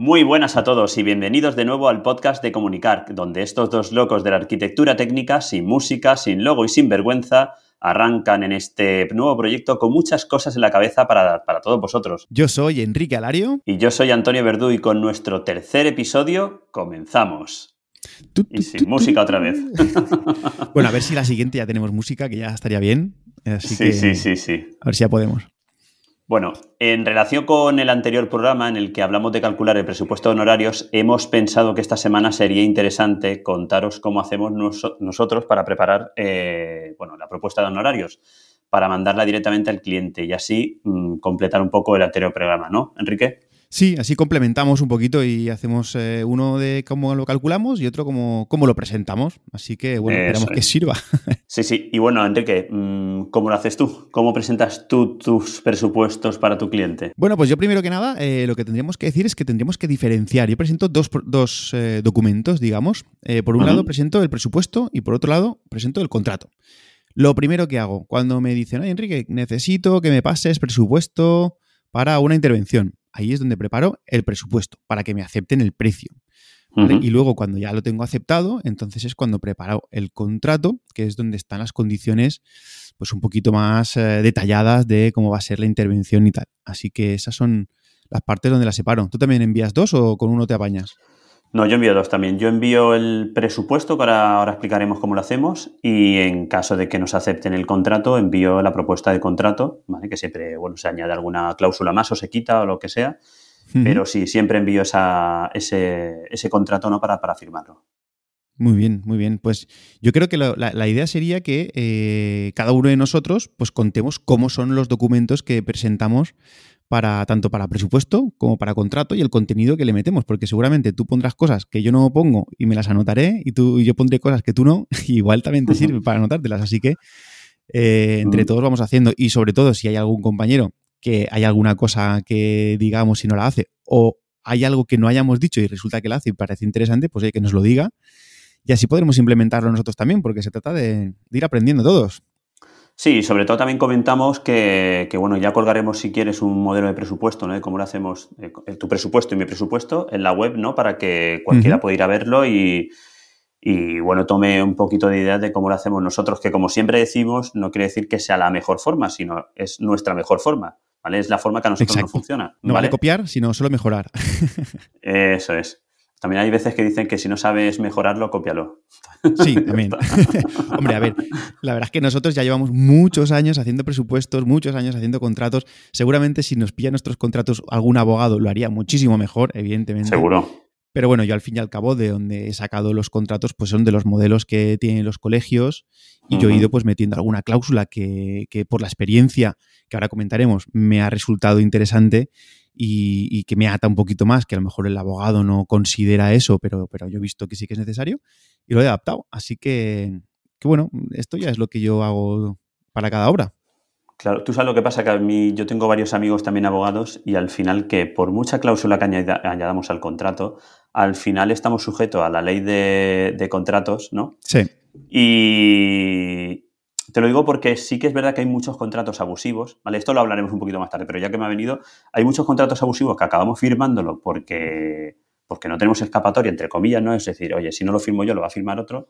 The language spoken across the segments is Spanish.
Muy buenas a todos y bienvenidos de nuevo al podcast de Comunicar, donde estos dos locos de la arquitectura técnica, sin música, sin logo y sin vergüenza, arrancan en este nuevo proyecto con muchas cosas en la cabeza para, todos vosotros. Yo soy Enrique Alario. Y yo soy Antonio Verdú y con nuestro tercer episodio comenzamos. y sin música otra vez. bueno, a ver si la siguiente ya tenemos música, que ya estaría bien. sí, sí, sí, sí. A ver si ya podemos. Bueno, en relación con el anterior programa en el que hablamos de calcular el presupuesto de honorarios, hemos pensado que esta semana sería interesante contaros cómo hacemos nosotros para preparar eh, bueno, la propuesta de honorarios, para mandarla directamente al cliente y así mm, completar un poco el anterior programa, ¿no, Enrique? Sí, así complementamos un poquito y hacemos eh, uno de cómo lo calculamos y otro cómo, cómo lo presentamos. Así que, bueno, esperamos que sirva. Sí, sí. Y bueno, Enrique, mm, ¿cómo lo haces tú? ¿Cómo presentas tú tus presupuestos para tu cliente? Bueno, pues yo primero que nada, eh, lo que tendríamos que decir es que tendríamos que diferenciar. Yo presento dos, dos eh, documentos, digamos. por un lado presento el presupuesto y por otro lado presento el contrato. Lo primero que hago, cuando me dicen, oye, Enrique, necesito que me pases presupuesto para una intervención ahí es donde preparo el presupuesto para que me acepten el precio. Y luego cuando ya lo tengo aceptado, entonces es cuando preparo el contrato, que es donde están las condiciones pues un poquito más eh, detalladas de cómo va a ser la intervención y tal. Así que esas son las partes donde las separo. ¿Tú también envías dos o con uno te apañas? No, yo envío dos también. Yo envío el presupuesto, para ahora explicaremos cómo lo hacemos, y en caso de que nos acepten el contrato, envío la propuesta de contrato, ¿vale? que siempre bueno, se añade alguna cláusula más o se quita o lo que sea, pero sí, siempre envío esa, ese, ese, contrato ¿no? para, para firmarlo. Muy bien, muy bien. Pues yo creo que la, la, idea sería que eh, cada uno de nosotros pues contemos cómo son los documentos que presentamos para tanto para presupuesto como para contrato y el contenido que le metemos, porque seguramente tú pondrás cosas que yo no pongo y me las anotaré y tú y yo pondré cosas que tú no, y igual también te sirve para anotártelas, así que eh, entre todos vamos haciendo y sobre todo si hay algún compañero que hay alguna cosa que digamos y no la hace o hay algo que no hayamos dicho y resulta que la hace y parece interesante, pues hay que nos lo diga y así podremos implementarlo nosotros también, porque se trata de ir aprendiendo todos. Sí, sobre todo también comentamos que, bueno, ya colgaremos si quieres un modelo de presupuesto, ¿no? De cómo lo hacemos, eh, tu presupuesto y mi presupuesto en la web, ¿no? Para que cualquiera pueda ir a verlo y, bueno, tome un poquito de idea de cómo lo hacemos nosotros, que como siempre decimos, no quiere decir que sea la mejor forma, sino es nuestra mejor forma, ¿vale? Es la forma que a nosotros nos funciona. No vale copiar, sino solo mejorar. Eso es. También hay veces que dicen que si no sabes mejorarlo, cópialo. Sí, también. Hombre, a ver, la verdad es que nosotros ya llevamos muchos años haciendo presupuestos, muchos años haciendo contratos. Seguramente si nos pilla nuestros contratos algún abogado lo haría muchísimo mejor, evidentemente. Seguro. Pero bueno, yo al fin y al cabo, de donde he sacado los contratos, pues son de los modelos que tienen los colegios y yo he ido pues metiendo alguna cláusula que, que por la experiencia que ahora comentaremos me ha resultado interesante y, que me ata un poquito más, que a lo mejor el abogado no considera eso, pero, pero yo he visto que sí que es necesario y lo he adaptado. Así que, que bueno, esto ya es lo que yo hago para cada obra. Claro, tú sabes lo que pasa, que a mí yo tengo varios amigos también abogados y al final que por mucha cláusula que añadamos al contrato, al final estamos sujetos a la ley de, de contratos, ¿no? Sí. Y, te lo digo porque sí que es verdad que hay muchos contratos abusivos, ¿vale? Esto lo hablaremos un poquito más tarde, pero ya que me ha venido, hay muchos contratos abusivos que acabamos firmándolo porque, porque no tenemos escapatoria, entre comillas, ¿no? Es decir, oye, si no lo firmo yo, lo va a firmar otro.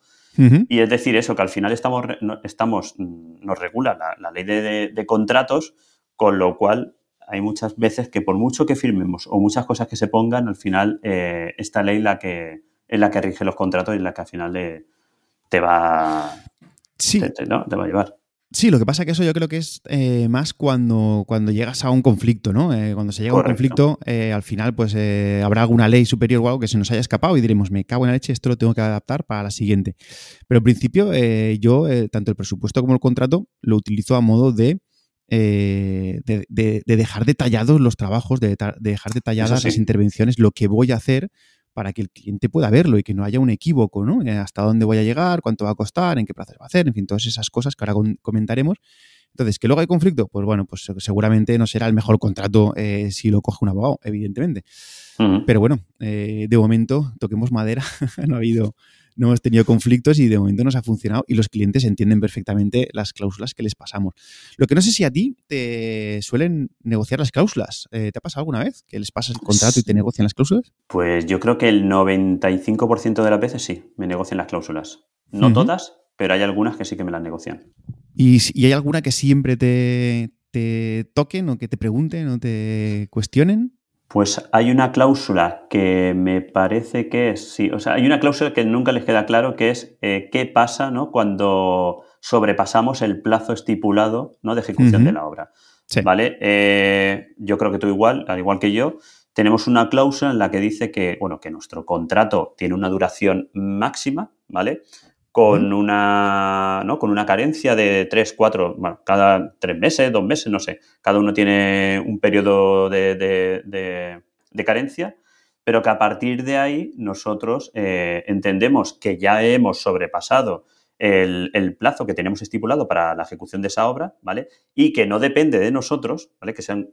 Y es decir, eso, que al final estamos, estamos nos regula la, ley de, contratos, con lo cual hay muchas veces que por mucho que firmemos o muchas cosas que se pongan, al final eh, esta ley la que, es la que rige los contratos y la que al final te va Sí. Te, va a llevar. Sí, lo que pasa es que eso yo creo que es eh, más cuando, cuando llegas a un conflicto, ¿no? Eh, cuando se llega a un conflicto, eh, al final pues habrá alguna ley superior o algo que se nos haya escapado y diremos, me cago en la leche, esto lo tengo que adaptar para la siguiente. Pero al principio yo, tanto el presupuesto como el contrato, lo utilizo a modo de, de, dejar detallados los trabajos, de, dejar detalladas las intervenciones, lo que voy a hacer para que el cliente pueda verlo y que no haya un equívoco, ¿no? Eh, hasta dónde voy a llegar, cuánto va a costar, en qué plazos va a hacer, en fin, todas esas cosas que ahora comentaremos. Entonces, ¿que luego hay conflicto? Pues bueno, pues seguramente no será el mejor contrato eh, si lo coge un abogado, evidentemente. Pero bueno, eh, de momento, toquemos madera, no, ha habido, no hemos tenido conflictos y de momento nos ha funcionado y los clientes entienden perfectamente las cláusulas que les pasamos. Lo que no sé si a ti te suelen negociar las cláusulas. Eh, ¿Te ha pasado alguna vez que les pasas el contrato y te negocian las cláusulas? Pues yo creo que el 95% de las veces sí, me negocian las cláusulas. No todas, pero hay algunas que sí que me las negocian. ¿Y, ¿Y, hay alguna que siempre te, te toquen o que te pregunten o te cuestionen? Pues hay una cláusula que me parece que es, sí, o sea, hay una cláusula que nunca les queda claro, que es eh, qué pasa ¿no? cuando sobrepasamos el plazo estipulado ¿no? de ejecución de la obra. ¿Vale? Eh, yo creo que tú igual, al igual que yo, tenemos una cláusula en la que dice que, bueno, que nuestro contrato tiene una duración máxima, ¿vale? Con una, ¿no? con una carencia de tres, cuatro, bueno, cada tres meses, dos meses, no sé. Cada uno tiene un periodo de, carencia, pero que a partir de ahí nosotros eh, entendemos que ya hemos sobrepasado el, plazo que tenemos estipulado para la ejecución de esa obra, ¿vale? Y que no depende de nosotros, ¿vale? Que sean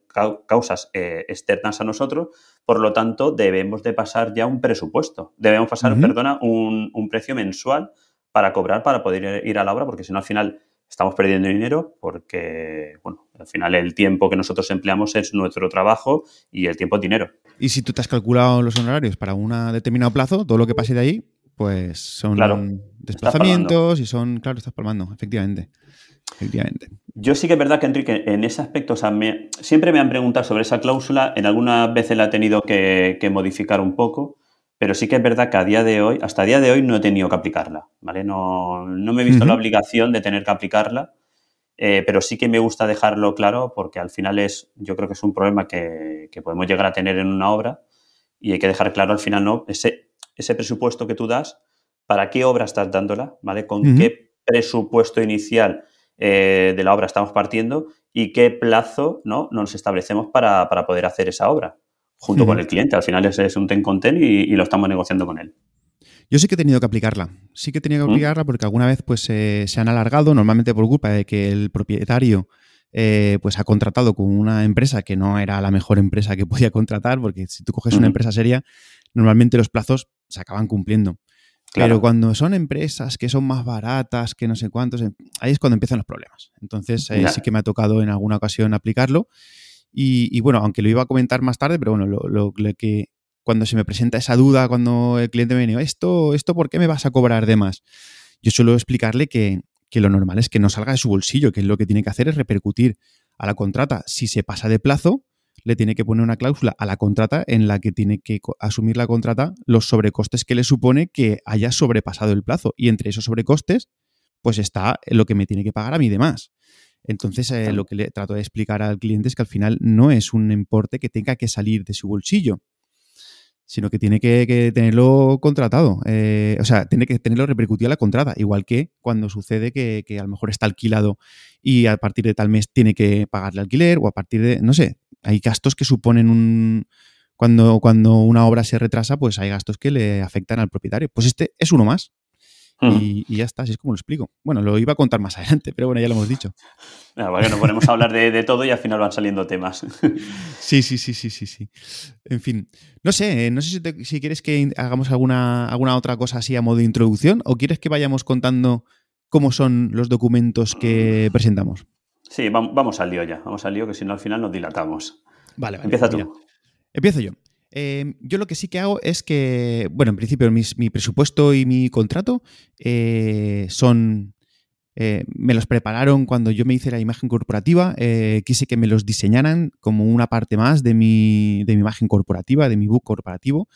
causas eh, externas a nosotros, por lo tanto, debemos de pasar ya un presupuesto, debemos pasar, perdona, un, un precio mensual para cobrar, para poder ir a la obra, porque si no, al final estamos perdiendo dinero porque, bueno, al final el tiempo que nosotros empleamos es nuestro trabajo y el tiempo es dinero. Y si tú te has calculado los honorarios para un determinado plazo, todo lo que pase de ahí, pues son desplazamientos y son, claro, estás palmando, efectivamente. Efectivamente. Yo sí que es verdad que, Enrique, en ese aspecto, o sea, siempre me han preguntado sobre esa cláusula, en algunas veces la he tenido que, que modificar un poco, pero sí que es verdad que a día de hoy, hasta a día de hoy, no he tenido que aplicarla, ¿vale? No, me he visto la obligación de tener que aplicarla, eh, pero sí que me gusta dejarlo claro porque al final es, yo creo que es un problema que, podemos llegar a tener en una obra y hay que dejar claro al final, ¿no? Ese, ese presupuesto que tú das, ¿para qué obra estás dándola? ¿Vale? ¿Con qué presupuesto inicial eh, de la obra estamos partiendo y qué plazo ¿no? nos establecemos para poder hacer esa obra? Junto con el cliente. Al final es, es un ten con ten y, lo estamos negociando con él. Yo sí que he tenido que aplicarla. Sí que he tenido que aplicarla porque alguna vez pues, se han alargado, normalmente por culpa de que el propietario eh, pues ha contratado con una empresa que no era la mejor empresa que podía contratar, porque si tú coges una empresa seria, normalmente los plazos se acaban cumpliendo. Pero cuando son empresas que son más baratas, que no sé cuántos, ahí es cuando empiezan los problemas. Entonces eh, sí que me ha tocado en alguna ocasión aplicarlo. Y, bueno, aunque lo iba a comentar más tarde, pero bueno, lo, que cuando se me presenta esa duda, cuando el cliente me viene, ¿esto, ¿esto por qué me vas a cobrar de más? Yo suelo explicarle que, lo normal es que no salga de su bolsillo, que lo que tiene que hacer es repercutir a la contrata. Si se pasa de plazo, le tiene que poner una cláusula a la contrata en la que tiene que asumir la contrata los sobrecostes que le supone que haya sobrepasado el plazo. Y entre esos sobrecostes, pues está lo que me tiene que pagar a mí de más. Entonces, eh, lo que le trato de explicar al cliente es que al final no es un importe que tenga que salir de su bolsillo, sino que tiene que, tenerlo contratado. Eh, o sea, tiene que tenerlo repercutido a la contrata, igual que cuando sucede que, a lo mejor está alquilado y a partir de tal mes tiene que pagarle alquiler o a partir de, no sé, hay gastos que suponen un... Cuando, cuando una obra se retrasa, pues hay gastos que le afectan al propietario. Pues este es uno más. Y, ya está, así es como lo explico. Bueno, lo iba a contar más adelante, pero bueno, ya lo hemos dicho. Ah, bueno, nos ponemos a hablar de, todo y al final van saliendo temas. Sí, sí, sí, sí, sí, sí. En fin, no sé, no sé si, quieres que hagamos alguna, alguna otra cosa así a modo de introducción o quieres que vayamos contando cómo son los documentos que presentamos. Sí, vamos, al lío ya, vamos al lío que si no al final nos dilatamos. Vale, vale. Empieza tú. empiezo yo. Em, yo lo que sí que hago es que, bueno, en principio mi presupuesto y mi contrato eh, son, eh, me los prepararon cuando yo me hice la imagen corporativa, eh, quise que me los diseñaran como una parte más de mi, de mi imagen corporativa, de mi book corporativo,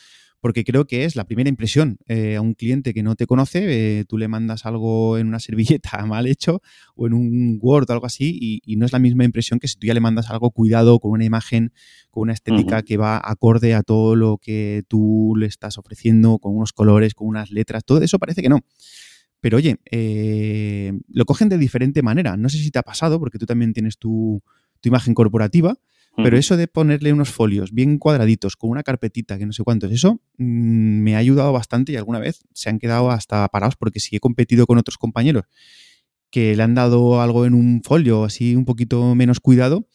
porque creo que es la primera impresión eh, a un cliente que no te conoce, eh, tú le mandas algo en una servilleta mal hecho o en un Word o algo así y, no es la misma impresión que si tú ya le mandas algo cuidado con una imagen, con una estética que va acorde a todo lo que tú le estás ofreciendo, con unos colores, con unas letras, todo eso parece que no. Pero oye, eh, lo cogen de diferente manera. No sé si te ha pasado, porque tú también tienes tu, tu imagen corporativa, pero eso de ponerle unos folios bien cuadraditos con una carpetita que no sé cuántos, eso mm, me ha ayudado bastante y alguna vez se han quedado hasta parados porque si he competido con otros compañeros que le han dado algo en un folio así un poquito menos cuidado,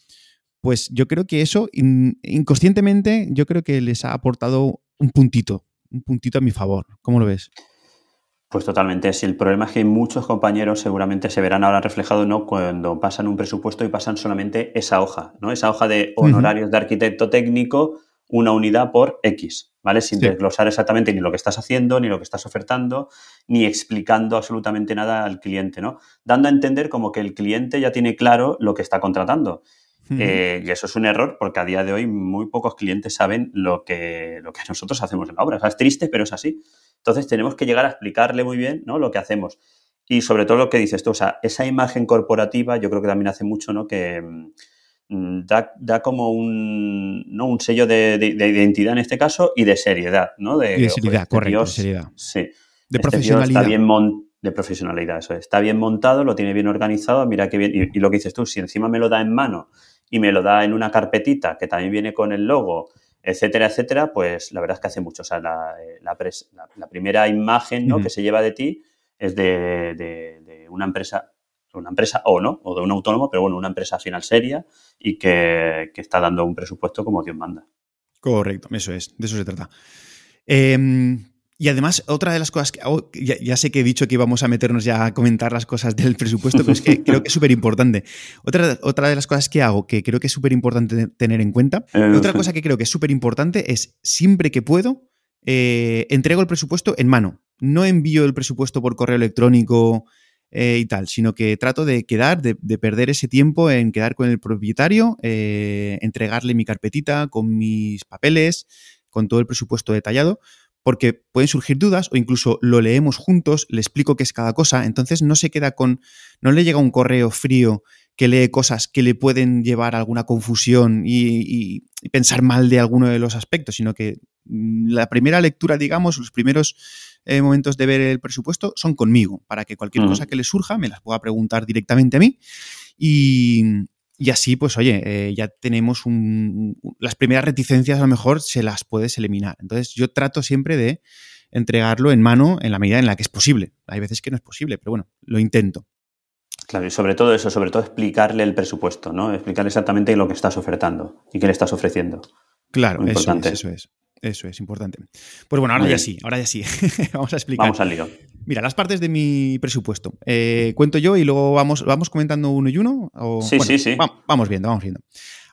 pues yo creo que eso inconscientemente yo creo que les ha aportado un puntito, un puntito a mi favor. ¿Cómo lo ves? Pues totalmente. Si el problema es que muchos compañeros seguramente se verán ahora reflejados ¿no? cuando pasan un presupuesto y pasan solamente esa hoja, ¿no? Esa hoja de honorarios de arquitecto técnico, una unidad por X, ¿vale? Sin desglosar exactamente ni lo que estás haciendo, ni lo que estás ofertando, ni explicando absolutamente nada al cliente, ¿no? Dando a entender como que el cliente ya tiene claro lo que está contratando. Eh, y eso es un error porque a día de hoy muy pocos clientes saben lo que, lo que nosotros hacemos en la obra. es triste, pero es así. Entonces tenemos que llegar a explicarle muy bien ¿no? lo que hacemos. Y sobre todo lo que dices tú, o sea, esa imagen corporativa yo creo que también hace mucho, ¿no? Que mm, da, como un, ¿no? un sello de, identidad en este caso y de seriedad, ¿no? De, de seriedad, este correcto, de seriedad. Sí. De este profesionalidad. Está bien de profesionalidad, eso Está bien montado, lo tiene bien organizado, mira qué bien. Y, y, lo que dices tú, si encima me lo da en mano y me lo da en una carpetita que también viene con el logo etcétera, etcétera, pues la verdad es que hace mucho. O sea, la, eh, primera imagen ¿no? que se lleva de ti es de, una empresa, una empresa o no, o de un autónomo, pero bueno, una empresa final seria y que, está dando un presupuesto como Dios manda. Correcto, eso es, de eso se trata. Em, y además, otra de las cosas que ya, sé que he dicho que íbamos a meternos ya a comentar las cosas del presupuesto, pero es que creo que es súper importante. Otra, otra de las cosas que hago, que creo que es súper importante tener en cuenta, eh, otra cosa que creo que es súper importante es siempre que puedo, eh, entrego el presupuesto en mano. No envío el presupuesto por correo electrónico eh, y tal, sino que trato de quedar, de, de, perder ese tiempo en quedar con el propietario, entregarle mi carpetita con mis papeles, con todo el presupuesto detallado porque pueden surgir dudas o incluso lo leemos juntos, le explico qué es cada cosa, entonces no se queda con, no le llega un correo frío que lee cosas que le pueden llevar a alguna confusión y, pensar mal de alguno de los aspectos, sino que mm, la primera lectura, digamos, los primeros eh, momentos de ver el presupuesto son conmigo, para que cualquier cosa que le surja me las pueda preguntar directamente a mí y, y así, pues oye, eh, ya tenemos un, las primeras reticencias a lo mejor se las puedes eliminar. Entonces yo trato siempre de entregarlo en mano en la medida en la que es posible. Hay veces que no es posible, pero bueno, lo intento. Claro, y sobre todo eso, sobre todo explicarle el presupuesto, ¿no? Explicarle exactamente lo que estás ofertando y qué le estás ofreciendo. Claro, eso es, eso es. Eso es importante. Pues bueno, ahora ya sí, ahora ya sí. vamos a explicar. Vamos al lío. Mira, las partes de mi presupuesto. Eh, cuento yo y luego vamos, vamos comentando uno y uno. sí, sí, sí. vamos viendo, vamos viendo.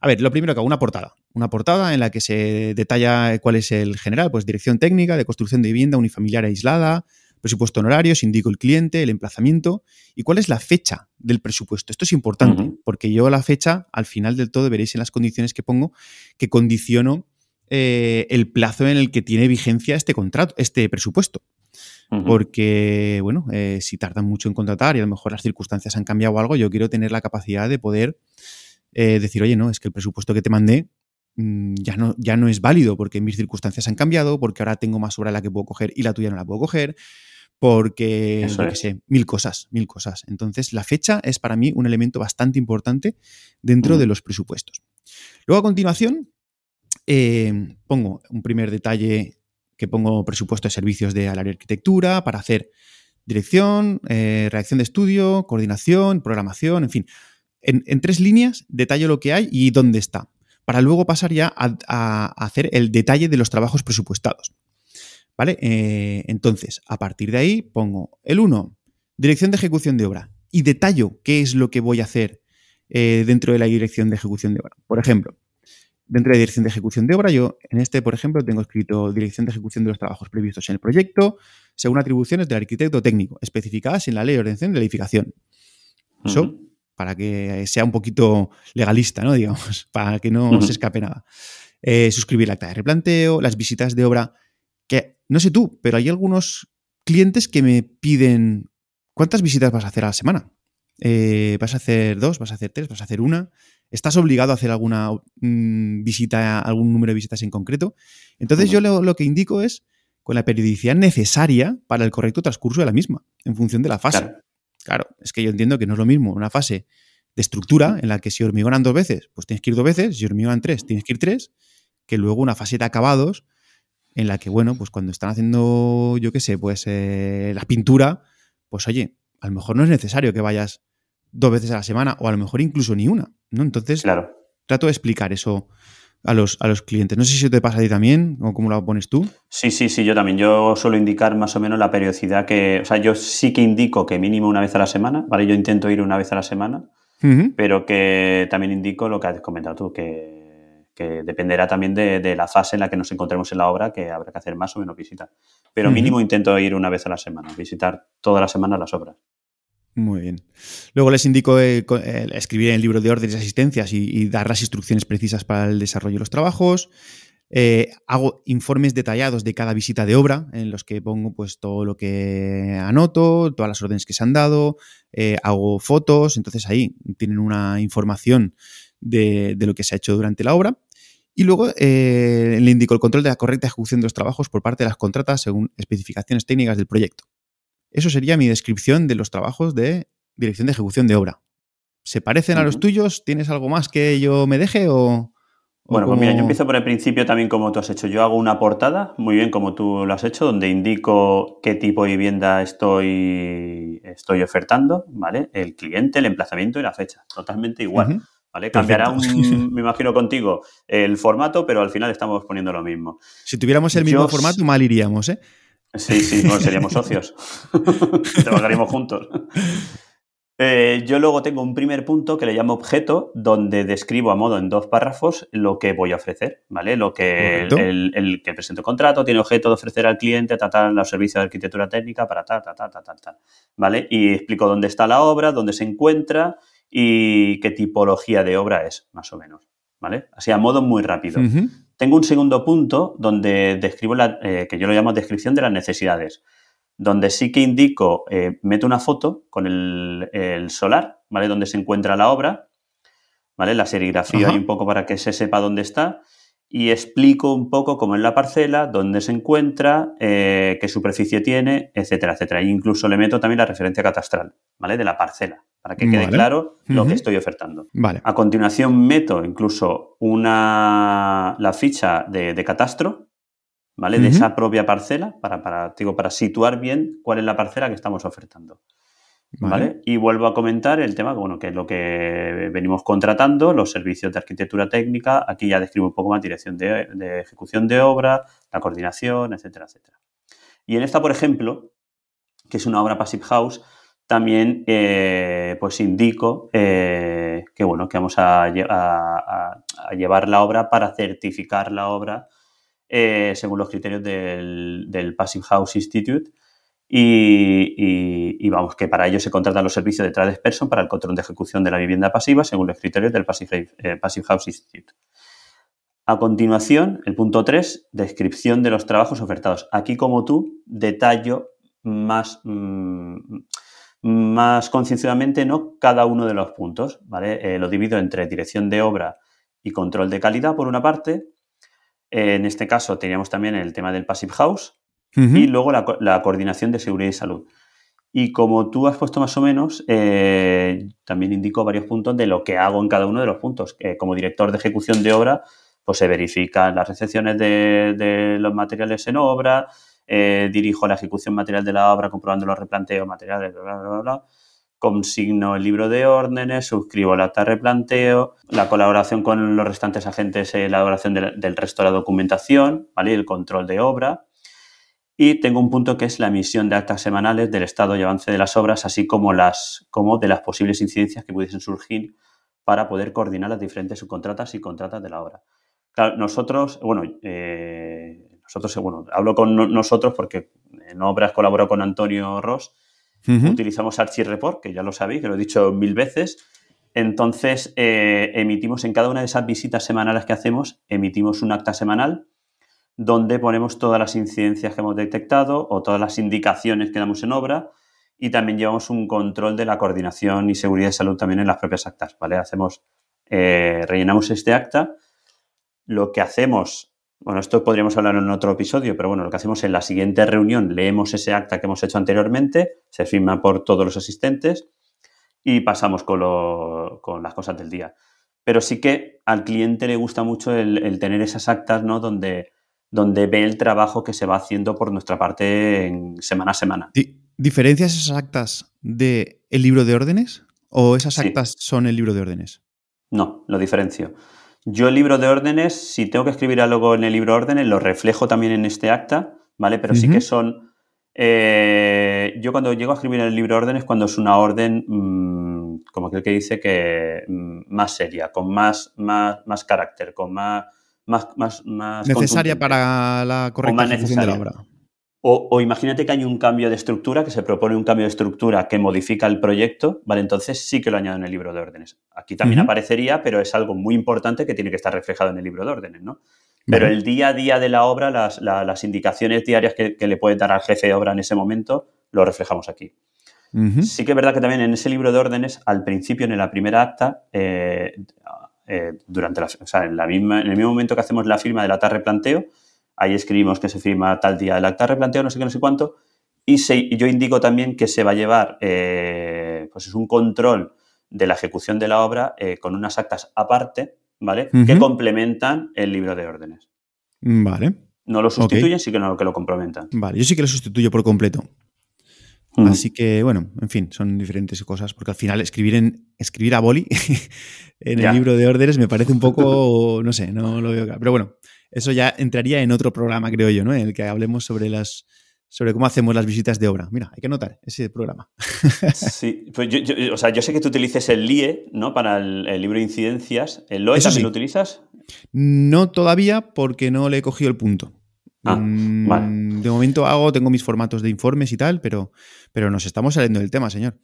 A ver, lo primero que hago, una portada. Una portada en la que se detalla cuál es el general, pues dirección técnica de construcción de vivienda unifamiliar aislada, presupuesto honorarios, indico el cliente, el emplazamiento y cuál es la fecha del presupuesto. Esto es importante porque yo la fecha, al final del todo, veréis en las condiciones que pongo, que condiciono eh, el plazo en el que tiene vigencia este contrato, este presupuesto. Porque, bueno, eh, si tardan mucho en contratar y a lo mejor las circunstancias han cambiado algo, yo quiero tener la capacidad de poder eh, decir, oye, no, es que el presupuesto que te mandé mm, ya, no, ya no es válido porque mis circunstancias han cambiado, porque ahora tengo más obra la que puedo coger y la tuya no la puedo coger, porque, yo sé, mil cosas, mil cosas. Entonces, la fecha es para mí un elemento bastante importante dentro de los presupuestos. Luego, a continuación, eh, pongo un primer detalle que pongo presupuesto de servicios de área arquitectura para hacer dirección, eh, reacción de estudio, coordinación, programación, en fin. En, tres líneas detallo lo que hay y dónde está, para luego pasar ya a, hacer el detalle de los trabajos presupuestados. ¿Vale? Eh, entonces, a partir de ahí pongo el 1, dirección de ejecución de obra, y detallo qué es lo que voy a hacer dentro de la dirección de ejecución de obra. Por ejemplo, Dentro de dirección de ejecución de obra, yo en este, por ejemplo, tengo escrito dirección de ejecución de los trabajos previstos en el proyecto, según atribuciones del arquitecto técnico, especificadas en la ley de ordenación de la edificación. Eso, para que sea un poquito legalista, ¿no? Digamos, para que no se escape nada. Eh, suscribir el acta de replanteo, las visitas de obra, que no sé tú, pero hay algunos clientes que me piden, ¿cuántas visitas vas a hacer a la semana? Eh, ¿Vas a hacer dos? ¿Vas a hacer tres? ¿Vas a hacer una? Estás obligado a hacer alguna mm, visita, algún número de visitas en concreto. Entonces yo lo, que indico es con la periodicidad necesaria para el correcto transcurso de la misma, en función de la fase. Claro. es que yo entiendo que no es lo mismo una fase de estructura en la que si hormigonan dos veces, pues tienes que ir dos veces, si hormigonan tres, tienes que ir tres, que luego una fase de acabados en la que, bueno, pues cuando están haciendo, yo qué sé, pues eh, la pintura, pues oye, a lo mejor no es necesario que vayas dos veces a la semana o a lo mejor incluso ni una, ¿no? Entonces, claro. trato de explicar eso a los, a los clientes. No sé si te pasa a ti también o cómo lo pones tú. Sí, sí, sí, yo también. Yo suelo indicar más o menos la periodicidad que. O sea, yo sí que indico que mínimo una vez a la semana, ¿vale? Yo intento ir una vez a la semana, pero que también indico lo que has comentado tú, que, que dependerá también de, la fase en la que nos encontremos en la obra, que habrá que hacer más o menos visitas. Pero mínimo intento ir una vez a la semana, visitar toda la semana las obras. Muy bien. Luego les indico eh, escribir en el libro de órdenes y asistencias y, dar las instrucciones precisas para el desarrollo de los trabajos. Eh, hago informes detallados de cada visita de obra en los que pongo pues todo lo que anoto, todas las órdenes que se han dado, eh, hago fotos, entonces ahí tienen una información de, lo que se ha hecho durante la obra. Y luego le indico el control de la correcta ejecución de los trabajos por parte de las contratas según especificaciones técnicas del proyecto. Eso sería mi descripción de los trabajos de dirección de ejecución de obra. ¿Se parecen a los tuyos? ¿Tienes algo más que yo me deje o...? bueno, pues mira, yo empiezo por el principio también como tú has hecho. Yo hago una portada, muy bien como tú lo has hecho, donde indico qué tipo de vivienda estoy, estoy ofertando, ¿vale? El cliente, el emplazamiento y la fecha. Totalmente igual. ¿Vale? Cambiará, un, me imagino contigo, el formato, pero al final estamos poniendo lo mismo. Si tuviéramos el mismo formato, mal iríamos, ¿eh? Sí, sí, seríamos socios. Trabajaríamos juntos. Eh, yo luego tengo un primer punto que le llamo objeto, donde describo a modo en dos párrafos lo que voy a ofrecer, ¿vale? Lo que el, que presento contrato tiene objeto de ofrecer al cliente, tratar los servicios de arquitectura técnica para tal, tal, tal, tal, tal, ¿vale? Y explico dónde está la obra, dónde se encuentra y qué tipología de obra es, más o menos, ¿vale? Así a modo muy rápido. Tengo un segundo punto donde describo, la, eh, que yo lo llamo descripción de las necesidades, donde sí que indico, eh, meto una foto con el, solar, ¿vale? Donde se encuentra la obra, ¿vale? La serigrafía y un poco para que se sepa dónde está y explico un poco cómo es la parcela, dónde se encuentra, eh, qué superficie tiene, etcétera, etcétera. E incluso le meto también la referencia catastral, ¿vale? De la parcela para que quede claro lo que estoy ofertando. Vale. A continuación meto incluso una, la ficha de, catastro, ¿vale? De esa propia parcela, para, para, digo, para situar bien cuál es la parcela que estamos ofertando. Vale. Y vuelvo a comentar el tema, bueno, que es lo que venimos contratando, los servicios de arquitectura técnica. Aquí ya describo un poco más dirección de, de ejecución de obra, la coordinación, etcétera, etcétera. Y en esta, por ejemplo, que es una obra Passive House, también eh, pues indico eh, que bueno que vamos a, llevar la obra para certificar la obra eh, según los criterios del, Passive House Institute y, vamos que para ello se contratan los servicios de Trades Person para el control de ejecución de la vivienda pasiva según los criterios del Passive, House Institute. A continuación, el punto 3, descripción de los trabajos ofertados. Aquí, como tú, detallo más, mm, más concienciadamente no cada uno de los puntos, ¿vale? Eh, lo divido entre dirección de obra y control de calidad, por una parte. Eh, en este caso teníamos también el tema del Passive House y luego la, coordinación de seguridad y salud. Y como tú has puesto más o menos, eh, también indico varios puntos de lo que hago en cada uno de los puntos. como director de ejecución de obra, pues se verifican las recepciones de, de los materiales en obra, eh, dirijo la ejecución material de la obra comprobando los replanteos materiales, bla, bla, bla, consigno el libro de órdenes, suscribo el acta de replanteo, la colaboración con los restantes agentes en la elaboración del resto de la documentación, ¿vale? el control de obra. Y tengo un punto que es la emisión de actas semanales del estado y avance de las obras, así como, las, como de las posibles incidencias que pudiesen surgir para poder coordinar las diferentes subcontratas y contratas de la obra. Claro, nosotros, bueno, eh, nosotros, bueno, hablo con nosotros porque en obras colaboro con Antonio Ross, utilizamos Archireport, que ya lo sabéis, que lo he dicho mil veces. Entonces, eh, emitimos en cada una de esas visitas semanales que hacemos, emitimos un acta semanal donde ponemos todas las incidencias que hemos detectado o todas las indicaciones que damos en obra y también llevamos un control de la coordinación y seguridad de salud también en las propias actas, ¿vale? Hacemos, eh, rellenamos este acta, lo que hacemos bueno, esto podríamos hablar en otro episodio, pero bueno, lo que hacemos en la siguiente reunión, leemos ese acta que hemos hecho anteriormente, se firma por todos los asistentes y pasamos con, las cosas del día. Pero sí que al cliente le gusta mucho el, tener esas actas, ¿no? Donde, donde ve el trabajo que se va haciendo por nuestra parte en semana a semana. ¿Diferencias esas actas del el libro de órdenes o esas actas son el libro de órdenes? No, lo diferencio. Yo el libro de órdenes, si tengo que escribir algo en el libro de órdenes, lo reflejo también en este acta, ¿vale? Pero sí que son... Eh, yo cuando llego a escribir el libro de órdenes, cuando es una orden, mm, como aquel que dice que mm, más seria, con más, más, más carácter, con más... más, más, necesaria para la correcta ejecución de la obra. O, imagínate que hay un cambio de estructura, que se propone un cambio de estructura que modifica el proyecto, ¿vale? Entonces sí que lo añado en el libro de órdenes. Aquí también aparecería, pero es algo muy importante que tiene que estar reflejado en el libro de órdenes, ¿no? Pero el día a día de la obra, las, indicaciones diarias que, le puede dar al jefe de obra en ese momento, lo reflejamos aquí. Sí que es verdad que también en ese libro de órdenes, al principio, en la primera acta, eh, eh, durante la, o sea, en, la misma, en el mismo momento que hacemos la firma del acta replanteo, ahí escribimos que se firma tal día el acta replanteo, no sé qué, no sé cuánto, y yo indico también que se va a llevar, eh, pues es un control de la ejecución de la obra eh, con unas actas aparte, ¿vale? Que complementan el libro de órdenes. Vale. No lo sustituyen, sí que no que lo complementan. Vale, yo sí que lo sustituyo por completo. Así que, bueno, en fin, son diferentes cosas, porque al final escribir en escribir a boli en el libro de órdenes me parece un poco, no sé, no lo veo. Pero bueno, eso ya entraría en otro programa, creo yo, ¿no? En el que hablemos sobre las sobre cómo hacemos las visitas de obra. Mira, hay que anotar ese programa. Sí, pues yo, o sea, yo sé que tú utilices el LIE, ¿no? Para el, libro de incidencias. ¿El LOE también lo utilizas? No todavía porque no le he cogido el punto. Ah, mm, de momento hago, tengo mis formatos de informes y tal, pero, pero nos estamos saliendo del tema, señor.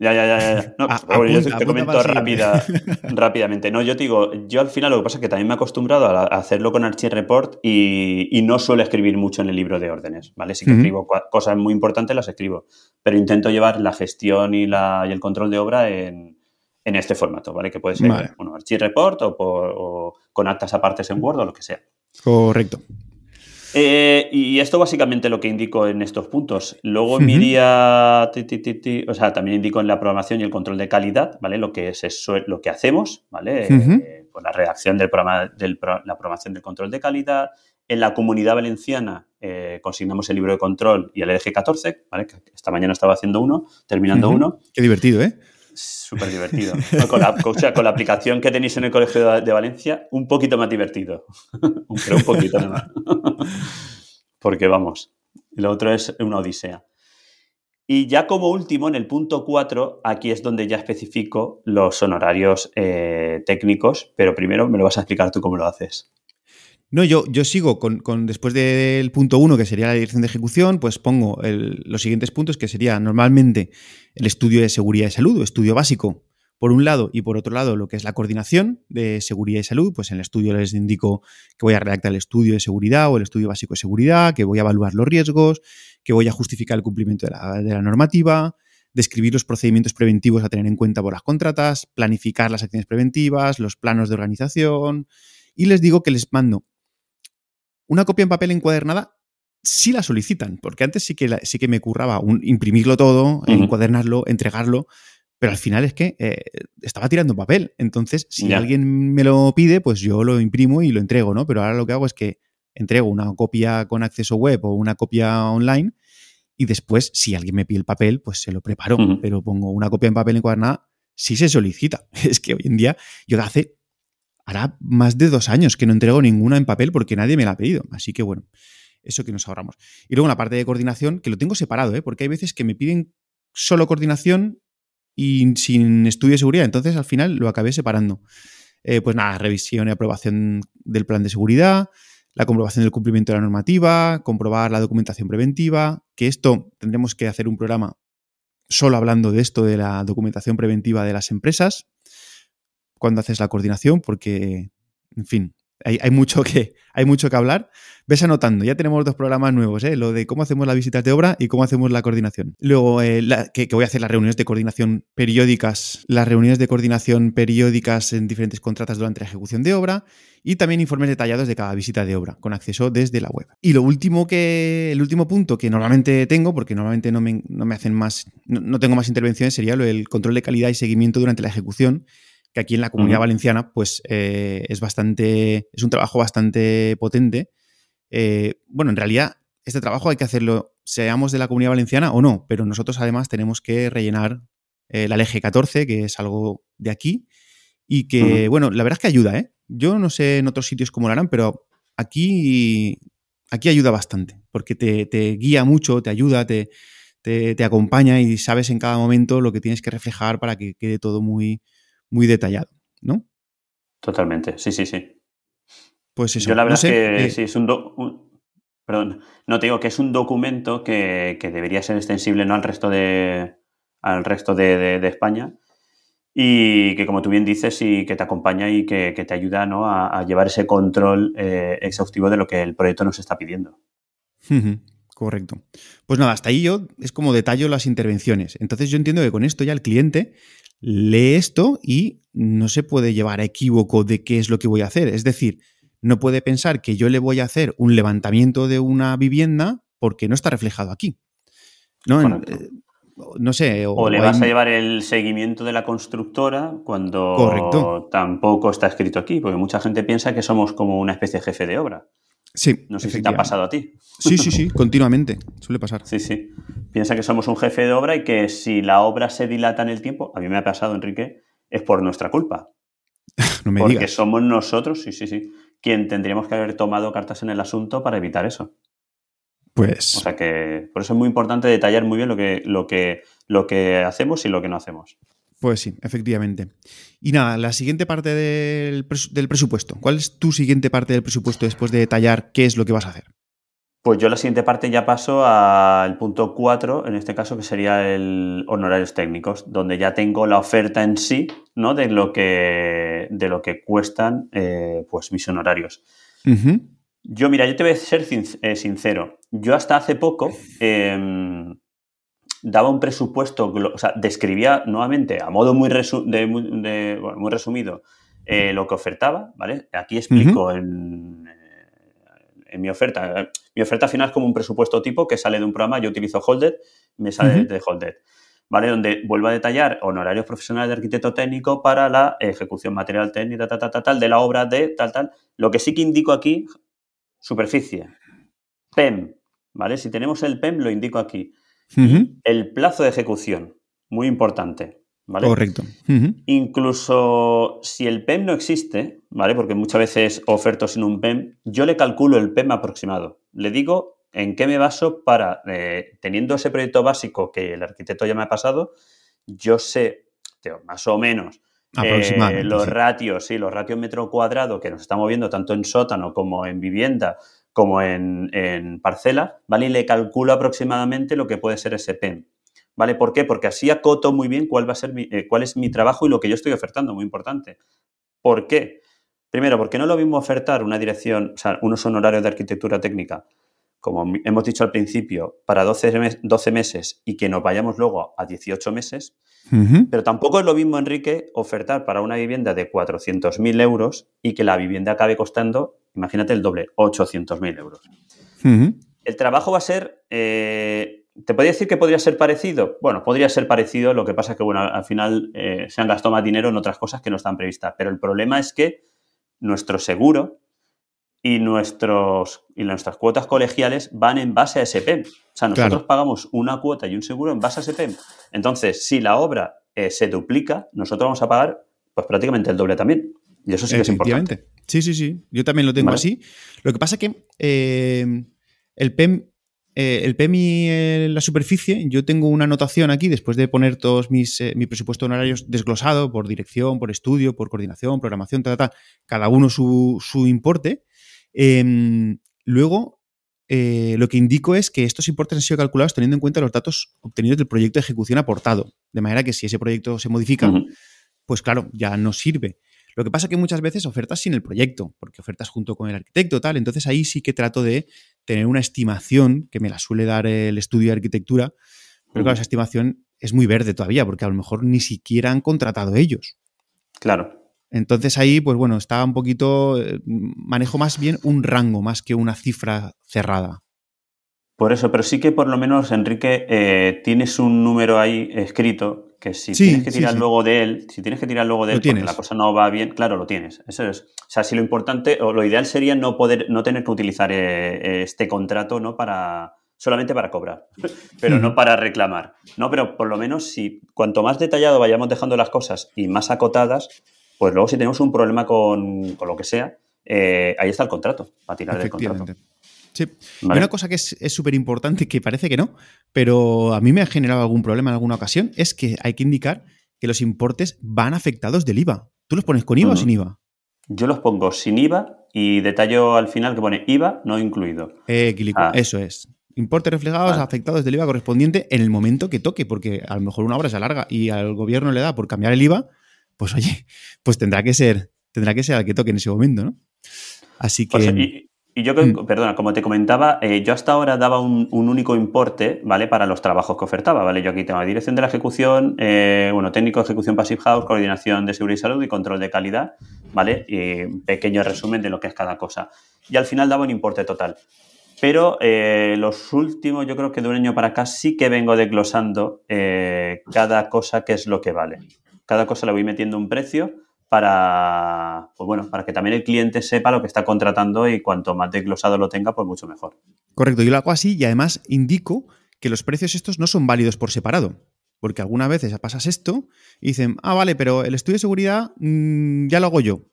Ya, ya, ya, ya. No, ah, yo te comento rápida, rápidamente. No, yo te digo, yo al final lo que pasa es que también me he acostumbrado a hacerlo con Archive Report y, no suelo escribir mucho en el libro de órdenes, ¿vale? Sí que escribo cosas muy importantes, las escribo, pero intento llevar la gestión y, la, y el control de obra en, en, este formato, ¿vale? Que puede ser, bueno, Archive Report o, o con actas apartes en Word o lo que sea. Correcto. Eh, y esto básicamente lo que indico en estos puntos. Luego miría, o sea, también indico en la programación y el control de calidad, ¿vale? Lo que es lo que hacemos, ¿vale? Eh, la redacción del programa, del, la programación del control de calidad. En la comunidad valenciana eh, consignamos el libro de control y el EDG 14, ¿vale? esta mañana estaba haciendo uno, terminando uno. Qué divertido, ¿eh? Súper divertido. Con la, aplicación que tenéis en el Colegio de Valencia, un poquito más divertido. Pero un poquito más. Porque vamos, lo otro es una odisea. Y ya como último, en el punto 4, aquí es donde ya especifico los honorarios eh, técnicos, pero primero me lo vas a explicar tú cómo lo haces. No, yo, yo sigo con, después del punto 1, que sería la dirección de ejecución, pues pongo los siguientes puntos, que sería normalmente el estudio de seguridad y salud, o estudio básico, por un lado, y por otro lado, lo que es la coordinación de seguridad y salud, pues en el estudio les indico que voy a redactar el estudio de seguridad o el estudio básico de seguridad, que voy a evaluar los riesgos, que voy a justificar el cumplimiento de la, de la normativa, describir los procedimientos preventivos a tener en cuenta por las contratas, planificar las acciones preventivas, los planos de organización, y les digo que les mando una copia en papel encuadernada sí la solicitan, porque antes sí que, sí que me curraba un, imprimirlo todo, encuadernarlo, entregarlo, pero al final es que eh, estaba tirando papel. Entonces, si alguien me lo pide, pues yo lo imprimo y lo entrego, ¿no? Pero ahora lo que hago es que entrego una copia con acceso web o una copia online y después, si alguien me pide el papel, pues se lo preparo, pero pongo una copia en papel encuadernada, sí se solicita. Es que hoy en día, yo hace hará más de dos años que no entrego ninguna en papel porque nadie me la ha pedido. Así que bueno, eso que nos ahorramos. Y luego la parte de coordinación, que lo tengo separado, ¿eh? porque hay veces que me piden solo coordinación y sin estudio de seguridad. Entonces al final lo acabé separando. Eh, pues nada, revisión y aprobación del plan de seguridad, la comprobación del cumplimiento de la normativa, comprobar la documentación preventiva, que esto tendremos que hacer un programa solo hablando de esto, de la documentación preventiva de las empresas, cuando haces la coordinación, porque, en fin, hay, mucho que, hay mucho que hablar. Ves anotando, ya tenemos dos programas nuevos, ¿eh? lo de cómo hacemos las visitas de obra y cómo hacemos la coordinación. Luego, eh, que, voy a hacer las reuniones de coordinación periódicas, las reuniones de coordinación periódicas en diferentes contratas durante la ejecución de obra y también informes detallados de cada visita de obra, con acceso desde la web. Y lo último que, el último punto que normalmente tengo, porque normalmente no me, no me hacen más, no, tengo más intervenciones, sería lo control de calidad y seguimiento durante la ejecución que aquí en la comunidad valenciana, pues eh, es bastante. es un trabajo bastante potente. Eh, bueno, en realidad, este trabajo hay que hacerlo, seamos de la comunidad valenciana o no, pero nosotros además tenemos que rellenar eh, la lg 14, que es algo de aquí, y que, bueno, la verdad es que ayuda, ¿eh? Yo no sé en otros sitios cómo lo harán, pero aquí, aquí ayuda bastante, porque te, guía mucho, te ayuda, te, te, acompaña y sabes en cada momento lo que tienes que reflejar para que quede todo muy, muy detallado, ¿no? Totalmente, sí, sí, sí. Pues eso. Yo la verdad es que eh, sí, es un, Perdón, no te digo que es un documento que, debería ser extensible ¿no? al resto de, al resto de, España y que, como tú bien dices, y que te acompaña y que, te ayuda ¿no? a, llevar ese control eh, exhaustivo de lo que el proyecto nos está pidiendo. Correcto. Pues nada, hasta ahí yo es como detallo las intervenciones. Entonces yo entiendo que con esto ya el cliente lee esto y no se puede llevar a equívoco de qué es lo que voy a hacer. Es decir, no puede pensar que yo le voy a hacer un levantamiento de una vivienda porque no está reflejado aquí. No, eh, no sé. O, le vas a llevar el seguimiento de la constructora cuando tampoco está escrito aquí, porque mucha gente piensa que somos como una especie de jefe de obra. Sí. No sé si te ha pasado a ti. Sí, sí, sí, continuamente. Suele pasar. Sí, sí. Piensa que somos un jefe de obra y que si la obra se dilata en el tiempo, a mí me ha pasado, Enrique, es por nuestra culpa. no me porque somos nosotros, sí, sí, sí quien tendríamos que haber tomado cartas en el asunto para evitar eso. Pues. O sea que por eso es muy importante detallar muy bien lo que, lo que, lo que hacemos y lo que no hacemos. Pues sí, efectivamente. Y nada, la siguiente parte del, del, presupuesto. ¿Cuál es tu siguiente parte del presupuesto después de detallar qué es lo que vas a hacer? Pues yo la siguiente parte ya paso al punto 4, en este caso que sería el honorarios técnicos, donde ya tengo la oferta en sí, ¿no? De lo que, de lo que cuestan eh, pues mis honorarios. Yo, mira, yo te voy a ser eh, sincero. Yo hasta hace poco daba un presupuesto, o sea, describía nuevamente a modo muy, muy resumido eh, lo que ofertaba, ¿vale? Aquí explico en en mi oferta. Mi oferta final es como un presupuesto tipo que sale de un programa, yo utilizo Holded, me sale de Holded. ¿Vale? Donde vuelvo a detallar honorarios profesionales de arquitecto técnico para la ejecución material técnica, tal, tal, tal, de la obra de tal, tal. Lo que sí que indico aquí, superficie. PEM, ¿vale? Si tenemos el PEM, lo indico aquí. El plazo de ejecución, muy importante. Correcto. Incluso si el PEM no existe, ¿vale? Porque muchas veces oferto sin un PEM, yo le calculo el PEM aproximado. Le digo en qué me baso para, eh, teniendo ese proyecto básico que el arquitecto ya me ha pasado, yo sé, más o menos, eh, los ratios, sí, los ratios metro cuadrado que nos está moviendo tanto en sótano como en vivienda, como en, en parcela, ¿vale? Y le calculo aproximadamente lo que puede ser ese PEM. ¿Vale? ¿Por qué? Porque así acoto muy bien cuál va a ser mi, eh, cuál es mi trabajo y lo que yo estoy ofertando, muy importante. ¿Por qué? Primero, porque no lo mismo ofertar una dirección, o sea, unos honorarios de arquitectura técnica, como hemos dicho al principio, para 12, 12 meses y que nos vayamos luego a 18 meses. Pero tampoco es lo mismo, Enrique, ofertar para una vivienda de 400.000 euros y que la vivienda acabe costando, imagínate el doble, 800.000 euros. El trabajo va a ser eh, ¿Te podría decir que podría ser parecido? Bueno, podría ser parecido, lo que pasa es que, bueno, al final eh, se han gastado más dinero en otras cosas que no están previstas. Pero el problema es que nuestro seguro y, nuestros, y nuestras cuotas colegiales van en base a ese PEM. O sea, nosotros pagamos una cuota y un seguro en base a ese PEM. Entonces, si la obra eh, se duplica, nosotros vamos a pagar pues prácticamente el doble también. Y eso sí que es importante. Sí, sí, sí. Yo también lo tengo así. Lo que pasa es que eh, el PEM eh, el PEMI en la superficie, yo tengo una anotación aquí, después de poner todos mis eh, mi presupuesto honorarios desglosado por dirección, por estudio, por coordinación, programación, tal, tal, cada uno su, importe. Em, luego, eh, lo que indico es que estos importes han sido calculados teniendo en cuenta los datos obtenidos del proyecto de ejecución aportado. De manera que si ese proyecto se modifica, pues claro, ya no sirve. Lo que pasa es que muchas veces ofertas sin el proyecto, porque ofertas junto con el arquitecto, tal. Entonces ahí sí que trato de tener una estimación que me la suele dar el estudio de arquitectura, pero claro, esa estimación es muy verde todavía, porque a lo mejor ni siquiera han contratado ellos. Claro. Entonces ahí, pues bueno, está un poquito, eh, manejo más bien un rango más que una cifra cerrada. Por eso, pero sí que por lo menos, Enrique, eh, tienes un número ahí escrito que si tienes que tirar luego de él, si tienes que tirar luego de él porque la cosa no va bien, claro, lo tienes. Eso es. O sea, si lo importante o lo ideal sería no poder, no tener que utilizar eh, este contrato, ¿no? Para solamente para cobrar, pero no para reclamar. No, pero por lo menos si cuanto más detallado vayamos dejando las cosas y más acotadas, pues luego si tenemos un problema con, lo que sea, eh, ahí está el contrato, para tirar del contrato. Sí. Y una cosa que es súper importante, que parece que no, pero a mí me ha generado algún problema en alguna ocasión, es que hay que indicar que los importes van afectados del IVA. ¿Tú los pones con IVA o sin IVA? Yo los pongo sin IVA y detallo al final que pone IVA no incluido. Eh, ah. Eso es. Importes reflejados afectados del IVA correspondiente en el momento que toque, porque a lo mejor una obra se alarga y al gobierno le da por cambiar el IVA, pues oye, pues tendrá que ser, tendrá que ser al que toque en ese momento, ¿no? Así pues, que. y, yo, mm. perdona, como te comentaba, eh, yo hasta ahora daba un, único importe, ¿vale? Para los trabajos que ofertaba, ¿vale? Yo aquí tengo la dirección de la ejecución, eh, bueno, técnico de ejecución Passive House, coordinación de seguridad y salud y control de calidad, ¿vale? Y pequeño resumen de lo que es cada cosa. Y al final daba un importe total. Pero eh, los últimos, yo creo que de un año para acá sí que vengo desglosando cada cosa que es lo que vale cada cosa le voy metiendo un precio para, pues bueno, para que también el cliente sepa lo que está contratando y cuanto más desglosado lo tenga, pues mucho mejor. Correcto, yo lo hago así y además indico que los precios estos no son válidos por separado. Porque algunas veces pasas esto y dicen, ah, vale, pero el estudio de seguridad mm, ya lo hago yo.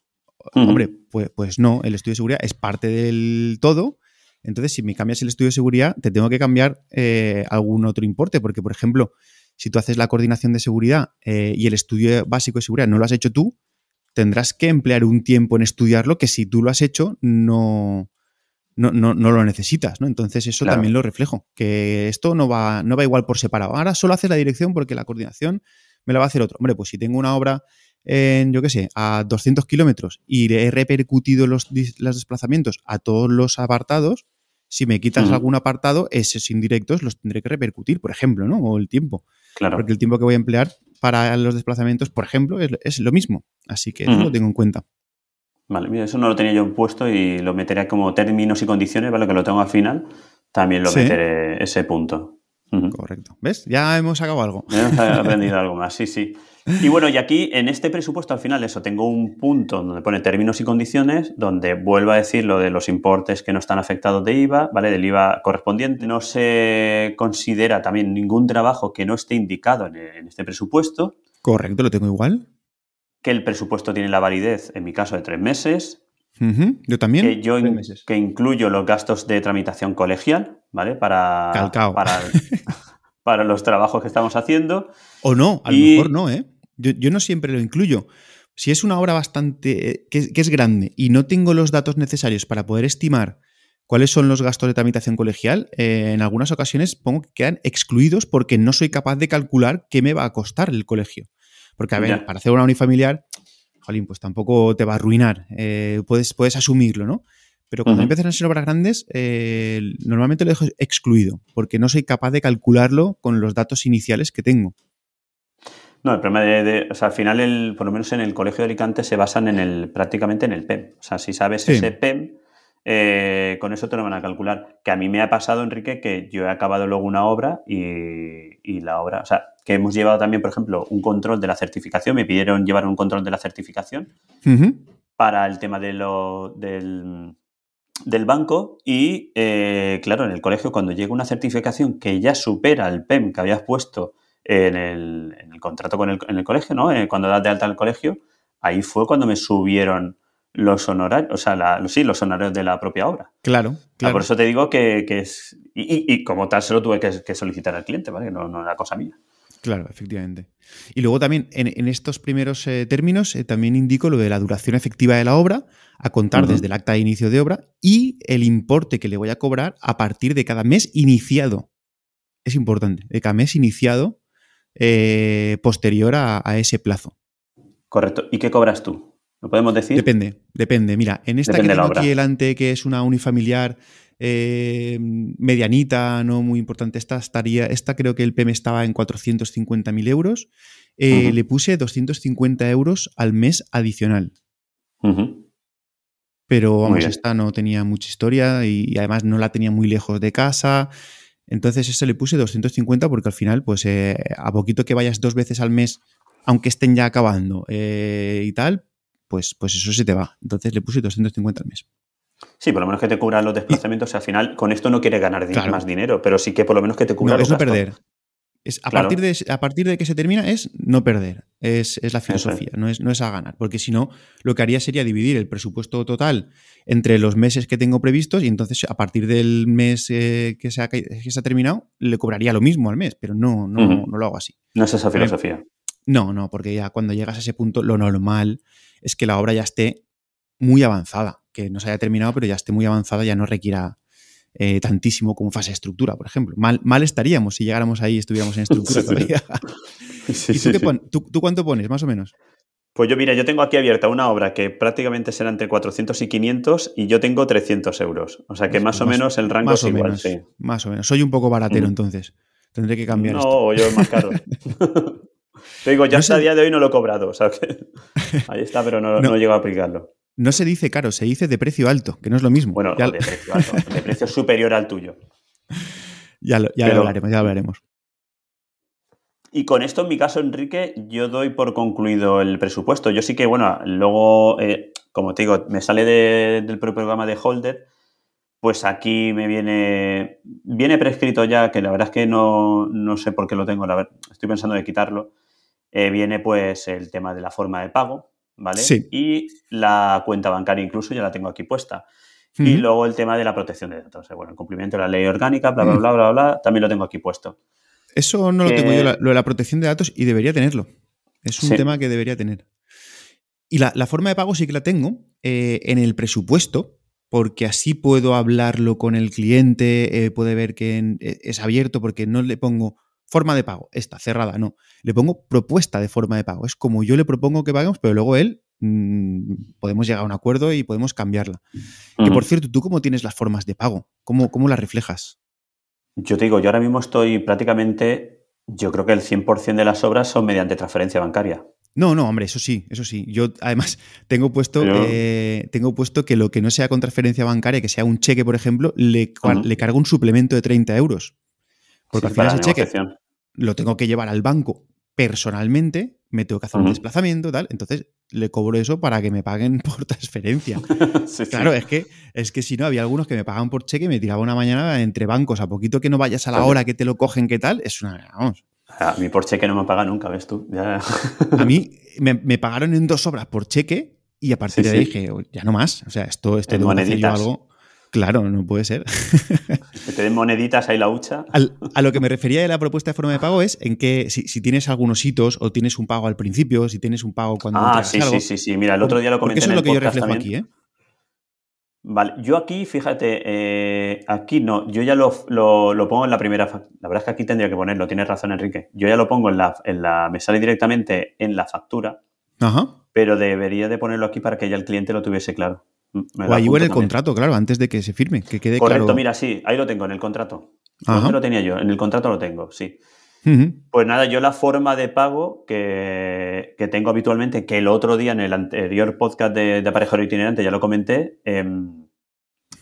Hombre, pues, pues no, el estudio de seguridad es parte del todo. Entonces, si me cambias el estudio de seguridad, te tengo que cambiar eh, algún otro importe. Porque, por ejemplo, si tú haces la coordinación de seguridad eh, y el estudio básico de seguridad no lo has hecho tú, tendrás que emplear un tiempo en estudiarlo que si tú lo has hecho no, no, no, lo necesitas, ¿no? Entonces eso también lo reflejo, que esto no va, no va igual por separado. Ahora solo haces la dirección porque la coordinación me la va a hacer otro. Hombre, pues si tengo una obra en, yo qué sé, a 200 kilómetros y he repercutido los, los desplazamientos a todos los apartados, si me quitas algún apartado, esos indirectos los tendré que repercutir, por ejemplo, ¿no? O el tiempo. Claro. Porque el tiempo que voy a emplear para los desplazamientos, por ejemplo, es, lo mismo. Así que eso lo tengo en cuenta. Vale, mira, eso no lo tenía yo puesto y lo meteré como términos y condiciones, ¿vale? Que lo tengo al final. También lo meteré ese punto. Correcto. ¿Ves? Ya hemos sacado algo. Ya hemos aprendido algo más, sí, sí. Y bueno, y aquí en este presupuesto al final eso tengo un punto donde pone términos y condiciones, donde vuelvo a decir lo de los importes que no están afectados de IVA, ¿vale? Del IVA correspondiente. No se considera también ningún trabajo que no esté indicado en, este presupuesto. Correcto, lo tengo igual. Que el presupuesto tiene la validez, en mi caso, de tres meses. Yo también. Que yo que incluyo los gastos de tramitación colegial, ¿vale? Para, para, para los trabajos que estamos haciendo. O no, a lo mejor no, ¿eh? Yo, no siempre lo incluyo. Si es una obra bastante. Eh, que, es grande y no tengo los datos necesarios para poder estimar cuáles son los gastos de tramitación colegial, eh, en algunas ocasiones pongo que quedan excluidos porque no soy capaz de calcular qué me va a costar el colegio. Porque, a ver, para hacer una unifamiliar, jolín, pues tampoco te va a arruinar. Eh, puedes, puedes asumirlo, ¿no? Pero cuando empiezan a ser obras grandes, normalmente lo dejo excluido, porque no soy capaz de calcularlo con los datos iniciales que tengo. No, el problema de, o sea, al final, el, por lo menos en el Colegio de Alicante se basan en el, prácticamente en el PEM. O sea, si sabes ese PEM, eh, con eso te lo van a calcular. Que a mí me ha pasado, Enrique, que yo he acabado luego una obra y, la obra, o sea, que hemos llevado también, por ejemplo, un control de la certificación, me pidieron llevar un control de la certificación para el tema de lo, del, del banco y, eh, claro, en el colegio cuando llega una certificación que ya supera el PEM que habías puesto en el, contrato con el, en el colegio, ¿no? Eh, cuando das de alta al colegio, ahí fue cuando me subieron los honorarios, o sea, sí, los honorarios de la propia obra. Claro, claro. por eso te digo que, es. Y, como tal se lo tuve que, solicitar al cliente, ¿vale? No, no era cosa mía. Claro, efectivamente. Y luego también en, estos primeros eh, términos eh, también indico lo de la duración efectiva de la obra a contar desde el acta de inicio de obra y el importe que le voy a cobrar a partir de cada mes iniciado. Es importante, de cada mes iniciado eh, posterior a, ese plazo. Correcto. ¿Y qué cobras tú? ¿Lo podemos decir? Depende, depende. Mira, en esta que tengo aquí delante, que es una unifamiliar eh, medianita, no muy importante, esta estaría, esta creo que el PM estaba en 450.000 euros. Eh, le puse 250 euros al mes adicional. Pero vamos, esta no tenía mucha historia y, además no la tenía muy lejos de casa. Entonces eso le puse 250 porque al final, pues eh, a poquito que vayas dos veces al mes, aunque estén ya acabando y tal, pues, pues eso se te va. Entonces le puse 250 al mes. Sí, por lo menos que te cubran los desplazamientos. al final, con esto no quieres ganar más dinero, pero sí que por lo menos que te cubra no, es no perder. Es, a, partir de, a partir de que se termina es no perder, es, la filosofía, no, es, no es a ganar, porque si no, lo que haría sería dividir el presupuesto total entre los meses que tengo previstos y entonces a partir del mes eh, que, se ha, que, se ha, terminado le cobraría lo mismo al mes, pero no, no, no lo hago así. No es esa filosofía. No, no, porque ya cuando llegas a ese punto lo normal es que la obra ya esté muy avanzada, que no se haya terminado, pero ya esté muy avanzada, ya no requiera eh, tantísimo como fase de estructura, por ejemplo. Mal, mal estaríamos si llegáramos ahí y estuviéramos en estructura todavía. ¿Y tú, tú, cuánto pones, más o menos? Pues yo, mira, yo tengo aquí abierta una obra que prácticamente será entre 400 y 500 y yo tengo 300 euros. O sea que más, o menos el rango es igual, sí. Más o menos. Soy un poco baratero entonces. Tendré que cambiar no, yo más caro. Te digo, ya hasta el día de hoy no lo he cobrado. O sea que ahí está, pero no, no. no llego a aplicarlo. No se dice caro, se dice de precio alto, que no es lo mismo. Bueno, de precio alto, de precio superior al tuyo. Ya, lo, ya lo hablaremos, ya lo hablaremos. Y con esto, en mi caso, Enrique, yo doy por concluido el presupuesto. Yo sí que, bueno, luego, eh, como te digo, me sale del propio programa de Holder, pues aquí me viene, viene prescrito ya, que la verdad es que no, no sé por qué lo tengo, la verdad, estoy pensando de quitarlo. Eh, viene pues el tema de la forma de pago, ¿vale? Y la cuenta bancaria incluso ya la tengo aquí puesta. Y luego el tema de la protección de datos. Bueno, el cumplimiento de la ley orgánica, bla, bla, bla, bla, bla, también lo tengo aquí puesto. Eso no lo tengo yo, lo de la protección de datos, y debería tenerlo. Es un tema que debería tener. Y la, forma de pago sí que la tengo eh, en el presupuesto, porque así puedo hablarlo con el cliente, eh, puede ver que eh, es abierto, porque no le pongo forma de pago, esta, cerrada, no. Le pongo propuesta de forma de pago. Es como yo le propongo que paguemos, pero luego él mm, podemos llegar a un acuerdo y podemos cambiarla. Que por cierto, ¿tú cómo tienes las formas de pago? ¿Cómo, cómo las reflejas? Yo te digo, yo ahora mismo estoy prácticamente, yo creo que el 100% de las obras son mediante transferencia bancaria. No, no, hombre, eso sí, eso sí. Yo además tengo puesto, eh, tengo puesto que lo que no sea con transferencia bancaria, que sea un cheque, por ejemplo, le, le cargo un suplemento de 30 euros. Porque al final ese cheque lo tengo que llevar al banco personalmente, me tengo que hacer un desplazamiento, tal, entonces le cobro eso para que me paguen por transferencia. claro, es que es que si no, había algunos que me pagaban por cheque y me tiraba una mañana entre bancos, a poquito que no vayas a la hora que te lo cogen, ¿qué tal? Es una, vamos. A mí por cheque no me paga nunca, ¿ves tú? a mí me, pagaron en dos obras por cheque y a partir de ahí dije, ya no más, o sea, esto, este tengo que algo. Claro, no puede ser. Que te den moneditas ahí la hucha. a lo que me refería de la propuesta de forma de pago es en que si, tienes algunos hitos o tienes un pago al principio, si tienes un pago cuando. Ah, sí, sí, sí, sí. Mira, el otro día lo comenté. Eso es lo que yo reflejo aquí, ¿eh? Vale, yo aquí, fíjate, eh, aquí no, yo ya lo, pongo en la primera. La verdad es que aquí tendría que ponerlo, tienes razón, Enrique. Yo ya lo pongo en la, en la. Me sale directamente en la factura. Ajá. Pero debería de ponerlo aquí para que ya el cliente lo tuviese claro. O ahí en el contrato, claro, antes de que se firme, que quede Correcto, mira, sí, ahí lo tengo en el contrato. ¿Dónde lo tenía yo? En el contrato lo tengo, sí. Pues nada, yo la forma de pago que, tengo habitualmente, que el otro día en el anterior podcast de, de Aparejero Itinerante ya lo comenté, em,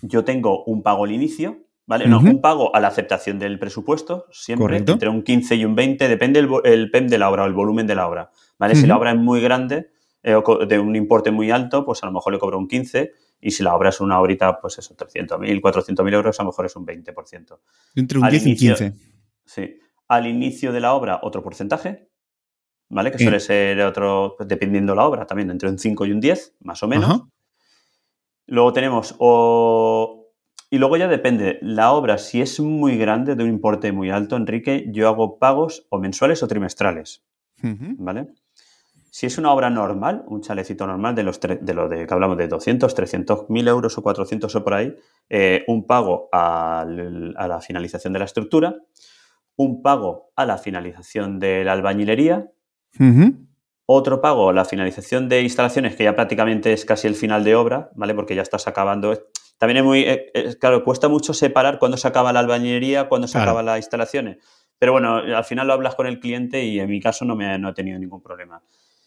yo tengo un pago al inicio, ¿vale? No, un pago a la aceptación del presupuesto, siempre entre un 15 y un 20, depende el, el PEM de la obra o el volumen de la obra, ¿vale? Si la obra es muy grande, eh, de un importe muy alto, pues a lo mejor le cobro un 15 y si la obra es una horita, pues eso, 300.000, 400.000 euros, a lo mejor es un 20%. Entre un 10 y 15. Sí. Al inicio de la obra, otro porcentaje, ¿vale? Que suele ser otro, pues, dependiendo la obra, también entre un 5 y un 10, más o menos. Luego tenemos, y luego ya depende, la obra, si es muy grande, de un importe muy alto, Enrique, yo hago pagos o mensuales o trimestrales, ¿vale? Si es una obra normal, un chalecito normal de los de lo de que hablamos de 200, 300 mil euros o 400 o por ahí, eh, un pago a la finalización de la estructura, un pago a la finalización de la albañilería, otro pago a la finalización de instalaciones, que ya prácticamente es casi el final de obra, ¿vale? Porque ya estás acabando. También es muy, eh, claro, cuesta mucho separar cuándo se acaba la albañilería, cuándo se acaba las instalaciones. Pero bueno, al final lo hablas con el cliente y en mi caso no, me, no he tenido ningún problema.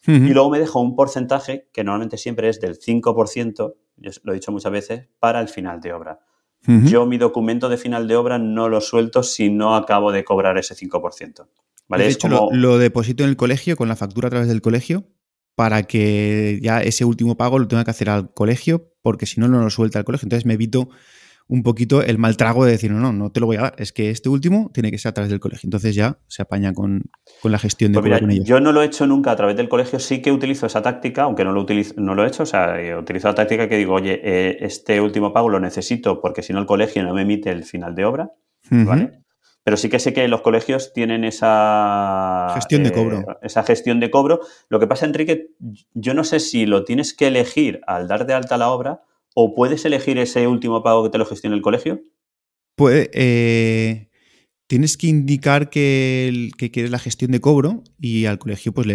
Y luego me dejo un porcentaje, que normalmente siempre es del 5%, yo lo he dicho muchas veces, para el final de obra. Yo mi documento de final de obra no lo suelto si no acabo de cobrar ese 5%. ¿vale? De hecho, lo, deposito en el colegio con la factura a través del colegio para que ya ese último pago lo tenga que hacer al colegio porque si no, no lo suelta el colegio. Entonces me evito un poquito el mal trago de decir, no, no, no te lo voy a dar, es que este último tiene que ser a través del colegio. Entonces ya se apaña con, la gestión de pues mira, Yo no lo he hecho nunca a través del colegio, sí que utilizo esa táctica, aunque no lo, utilizo, no lo he hecho, o sea, he utilizado la táctica que digo, oye, eh, este último pago lo necesito porque si no el colegio no me emite el final de obra, ¿vale? Pero sí que sé que los colegios tienen esa gestión de eh, cobro. esa gestión de cobro. Lo que pasa, Enrique, yo no sé si lo tienes que elegir al dar de alta la obra o puedes elegir ese último pago que te lo gestione el colegio. Pues tienes que indicar que, quieres la gestión de cobro y al colegio pues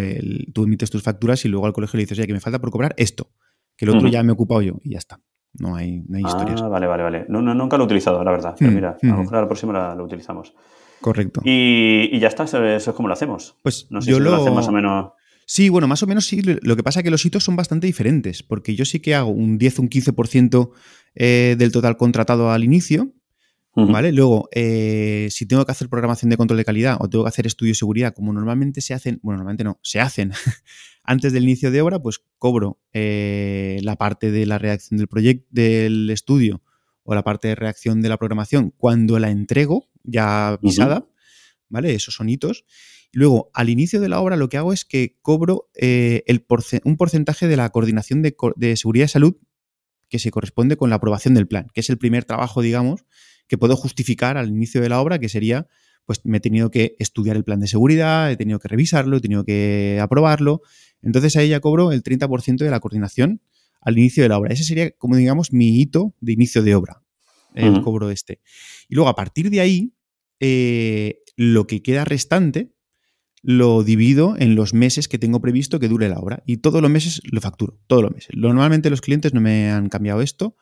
tú emites tus facturas y luego al colegio le dices, oye, que me falta por cobrar esto, que el otro ya me he ocupado yo y ya está. No hay, no hay historias. Ah, vale, vale, vale. No, nunca lo he utilizado, la verdad. Pero mm, mira, a lo mm. mejor a la próxima lo utilizamos. Correcto. Y, ya está, eso es como lo hacemos. Pues no sé yo si lo... hacemos más o menos. Sí, bueno, más o menos sí. Lo que pasa es que los hitos son bastante diferentes, porque yo sí que hago un 10 un 15% eh, del total contratado al inicio, ¿vale? Luego, eh, si tengo que hacer programación de control de calidad o tengo que hacer estudio de seguridad, como normalmente se hacen, bueno, normalmente no, se hacen antes del inicio de obra, pues cobro eh, la parte de la reacción del proyecto, del estudio o la parte de reacción de la programación cuando la entrego ya visada, ¿vale? Esos son hitos. Luego, al inicio de la obra, lo que hago es que cobro eh, el un porcentaje de la coordinación de, de, seguridad y salud que se corresponde con la aprobación del plan, que es el primer trabajo, digamos, que puedo justificar al inicio de la obra, que sería, pues me he tenido que estudiar el plan de seguridad, he tenido que revisarlo, he tenido que aprobarlo, entonces ahí ya cobro el 30% de la coordinación al inicio de la obra. Ese sería, como digamos, mi hito de inicio de obra, el cobro este. Y luego, a partir de ahí, eh, lo que queda restante lo divido en los meses que tengo previsto que dure la obra. Y todos los meses lo facturo, todos los meses. Normalmente los clientes no me han cambiado esto.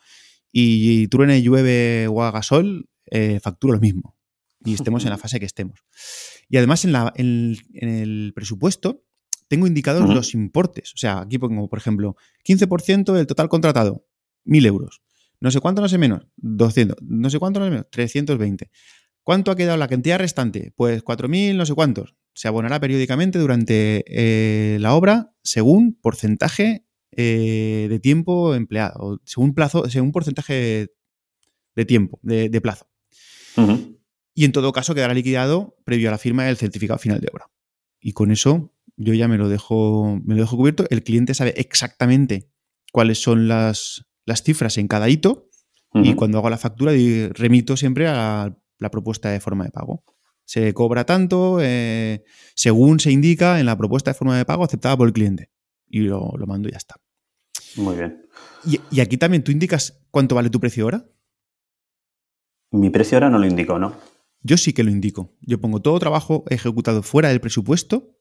Y truene, llueve o haga sol, eh, facturo lo mismo. Y estemos en la fase que estemos. Y además en, la, en el presupuesto tengo indicados los importes. O sea, aquí pongo, por ejemplo, 15% del total contratado, 1.000 euros. No sé cuánto, no sé menos, 200. No sé cuánto, no sé menos, 320. ¿Cuánto ha quedado la cantidad restante? Pues 4.000, no sé cuántos. Se abonará periódicamente durante eh, la obra según porcentaje eh, de tiempo empleado, según plazo, según porcentaje de tiempo, de, plazo. Y en todo caso quedará liquidado previo a la firma del certificado final de obra. Y con eso yo ya me lo dejo, me lo dejo cubierto. El cliente sabe exactamente cuáles son las, cifras en cada hito y cuando hago la factura remito siempre a la, propuesta de forma de pago. Se cobra tanto eh, según se indica en la propuesta de forma de pago aceptada por el cliente. Y lo, mando y ya está. Muy bien. Y, y, aquí también tú indicas cuánto vale tu precio ahora. Mi precio ahora no lo indico, ¿no? Yo sí que lo indico. Yo pongo todo trabajo ejecutado fuera del presupuesto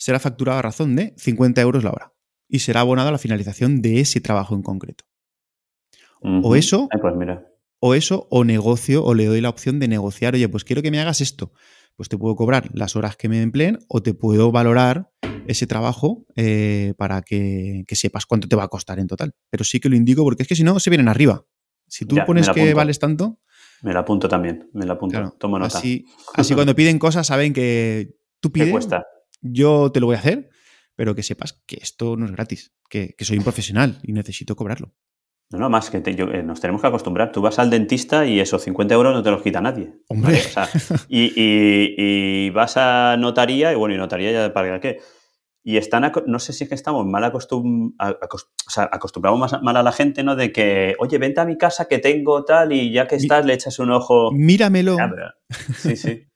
será facturado a razón de 50 euros la hora y será abonado a la finalización de ese trabajo en concreto. O eso, pues o eso, o negocio, o le doy la opción de negociar, oye, pues quiero que me hagas esto. Pues te puedo cobrar las horas que me empleen o te puedo valorar ese trabajo eh, para que, sepas cuánto te va a costar en total. Pero sí que lo indico porque es que si no, se vienen arriba. Si tú pones que vales tanto. Me la apunto también, me la apunto. Tomo nota. Así, así cuando piden cosas saben que tú pides. cuesta? yo te lo voy a hacer, pero que sepas que esto no es gratis, que, soy un profesional y necesito cobrarlo. No, no, más que eh, nos tenemos que acostumbrar. Tú vas al dentista y esos 50 euros no te los quita nadie. Hombre. y, vas a notaría, y bueno, y notaría ya para qué. Y están, no sé si es que estamos mal acostumbrados, o sea, acostumbramos mal a la gente, ¿no? De que, oye, vente a mi casa que tengo tal y ya que estás le echas un ojo. Míramelo. sí, sí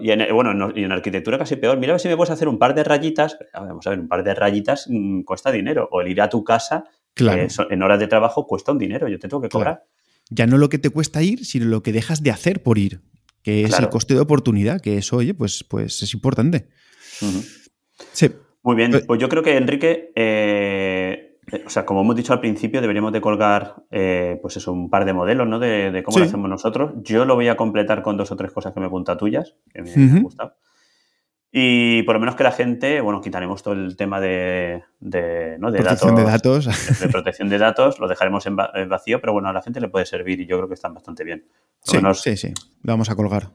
y en, bueno, y en arquitectura casi peor. Mira si me puedes hacer un par de rayitas. Vamos a ver, un par de rayitas mm, cuesta dinero. O el ir a tu casa en horas de trabajo cuesta un dinero. Yo te tengo que cobrar. Ya no lo que te cuesta ir, sino lo que dejas de hacer por ir. Que es el coste de oportunidad. Que eso, oye, pues, pues es importante. Sí. Muy bien. Pues, pues yo creo que, Enrique, eh, o sea, como hemos dicho al principio, deberíamos de colgar, eh, pues eso, un par de modelos, ¿no? De, cómo lo hacemos nosotros. Yo lo voy a completar con dos o tres cosas que me apunta tuyas, que me han gustado. Y por lo menos que la gente, bueno, quitaremos todo el tema de, de, ¿no? de protección datos, de datos. De, protección de datos, lo dejaremos en, vacío, pero bueno, a la gente le puede servir y yo creo que están bastante bien. Sí, sí, sí, lo vamos a colgar.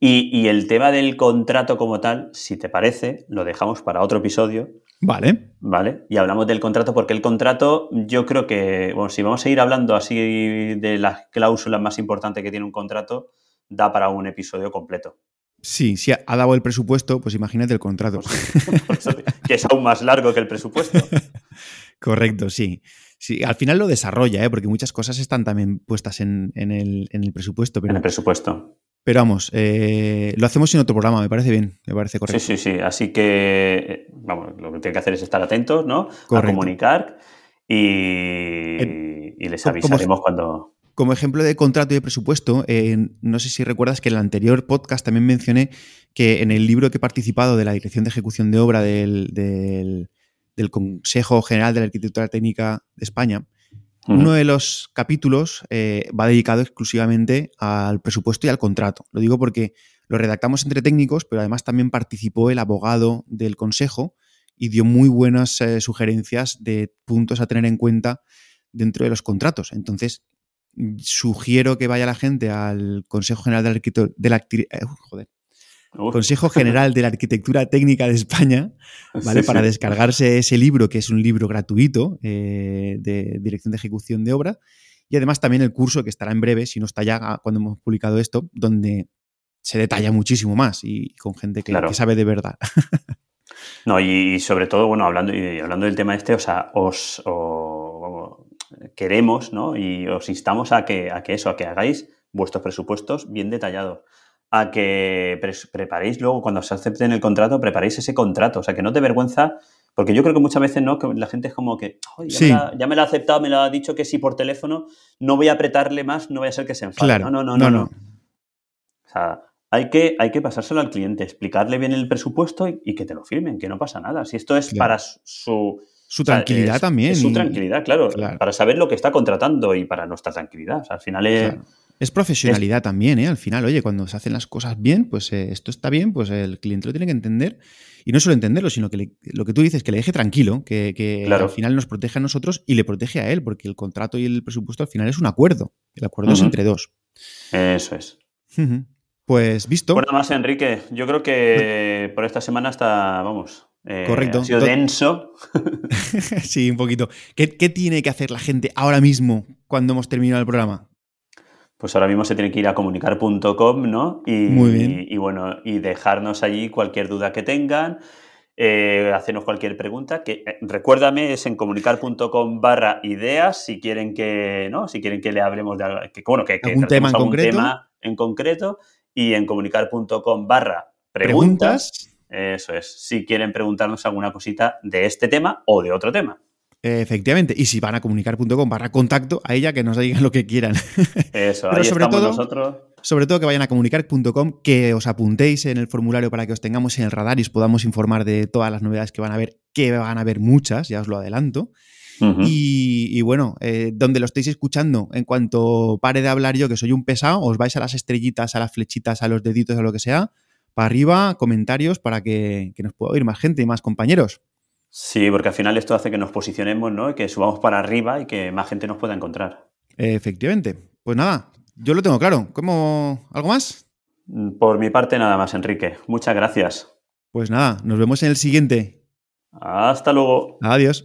Y, y, el tema del contrato como tal, si te parece, lo dejamos para otro episodio, Vale. Vale. Y hablamos del contrato porque el contrato, yo creo que, bueno, si vamos a ir hablando así de las cláusulas más importantes que tiene un contrato, da para un episodio completo. Sí, si ha dado el presupuesto, pues imagínate el contrato. que es aún más largo que el presupuesto. Correcto, sí. Sí, al final lo desarrolla, ¿eh? porque muchas cosas están también puestas en, el, presupuesto. Pero, en el presupuesto. Pero vamos, eh, lo hacemos en otro programa, me parece bien, me parece correcto. Sí, sí, sí. Así que, eh, vamos, lo que tiene que hacer es estar atentos, ¿no? A comunicar y, y les avisaremos cuando. Como ejemplo de contrato y de presupuesto, no sé si recuerdas que en el anterior podcast también mencioné que en el libro que he participado de la Dirección de Ejecución de Obra del, del Consejo General de la Arquitectura Técnica de España, uno de los capítulos eh, va dedicado exclusivamente al presupuesto y al contrato. Lo digo porque lo redactamos entre técnicos, pero además también participó el abogado del Consejo y dio muy buenas eh, sugerencias de puntos a tener en cuenta dentro de los contratos. Entonces, sugiero que vaya la gente al Consejo General de la Arquitectura, de la, eh, joder, Consejo General de la Arquitectura Técnica de España, ¿vale? Para descargarse ese libro, que es un libro gratuito eh, de Dirección de Ejecución de Obra. Y además también el curso que estará en breve, si no está ya cuando hemos publicado esto, donde se detalla muchísimo más y con gente que, sabe de verdad. no, y sobre todo, bueno, hablando, y hablando del tema este, o sea, os queremos, ¿no? Y os instamos a que, a que eso, a que hagáis vuestros presupuestos bien detallados a que preparéis luego, cuando se acepten el contrato, preparéis ese contrato. O sea, que no te vergüenza, porque yo creo que muchas veces, ¿no? Que la gente es como que, ya, me lo ha aceptado, me lo ha dicho que sí por teléfono, no voy a apretarle más, no voy a ser que se enfade. no, no, no, no, no, O sea, hay que, hay que pasárselo al cliente, explicarle bien el presupuesto y, que te lo firmen, que no pasa nada. Si esto es para su... Su tranquilidad también. su tranquilidad, claro, Para saber lo que está contratando y para nuestra tranquilidad. O sea, al final es... Es profesionalidad también, ¿eh? Al final, oye, cuando se hacen las cosas bien, pues eh, esto está bien, pues el cliente lo tiene que entender. Y no solo entenderlo, sino que lo que tú dices, que le deje tranquilo, que, al final nos protege a nosotros y le protege a él, porque el contrato y el presupuesto al final es un acuerdo. El acuerdo es entre dos. Eso es. Pues visto. Bueno, más, Enrique, yo creo que por esta semana está, vamos, eh, Correcto. Ha sido denso. sí, un poquito. ¿Qué, tiene que hacer la gente ahora mismo cuando hemos terminado el programa? pues ahora mismo se tiene que ir a comunicar.com, ¿no? Y, Muy bien. Y, bueno, y dejarnos allí cualquier duda que tengan, eh, hacernos cualquier pregunta, que eh, recuérdame, es en comunicar.com barra ideas, si quieren que, ¿no? Si quieren que le hablemos de que, bueno, que, ¿Algún tema en concreto? tema en concreto, y en comunicar.com barra preguntas. Eso es, si quieren preguntarnos alguna cosita de este tema o de otro tema. Efectivamente. Y si van a comunicar.com barra contacto, a ella que nos digan lo que quieran. Eso, ahí sobre todo, nosotros. Sobre todo que vayan a comunicar.com, que os apuntéis en el formulario para que os tengamos en el radar y os podamos informar de todas las novedades que van a ver, que van a haber muchas, ya os lo adelanto. y, bueno, eh, donde lo estéis escuchando, en cuanto pare de hablar yo, que soy un pesado, os vais a las estrellitas, a las flechitas, a los deditos, a lo que sea, para arriba, comentarios para que, que nos pueda oír más gente y más compañeros. Sí, porque al final esto hace que nos posicionemos, ¿no? Y que subamos para arriba y que más gente nos pueda encontrar. Efectivamente. Pues nada, yo lo tengo claro. ¿Cómo? ¿Algo más? Mm, por mi parte, nada más, Enrique. Muchas gracias. Pues nada, nos vemos en el siguiente. Hasta luego. Adiós.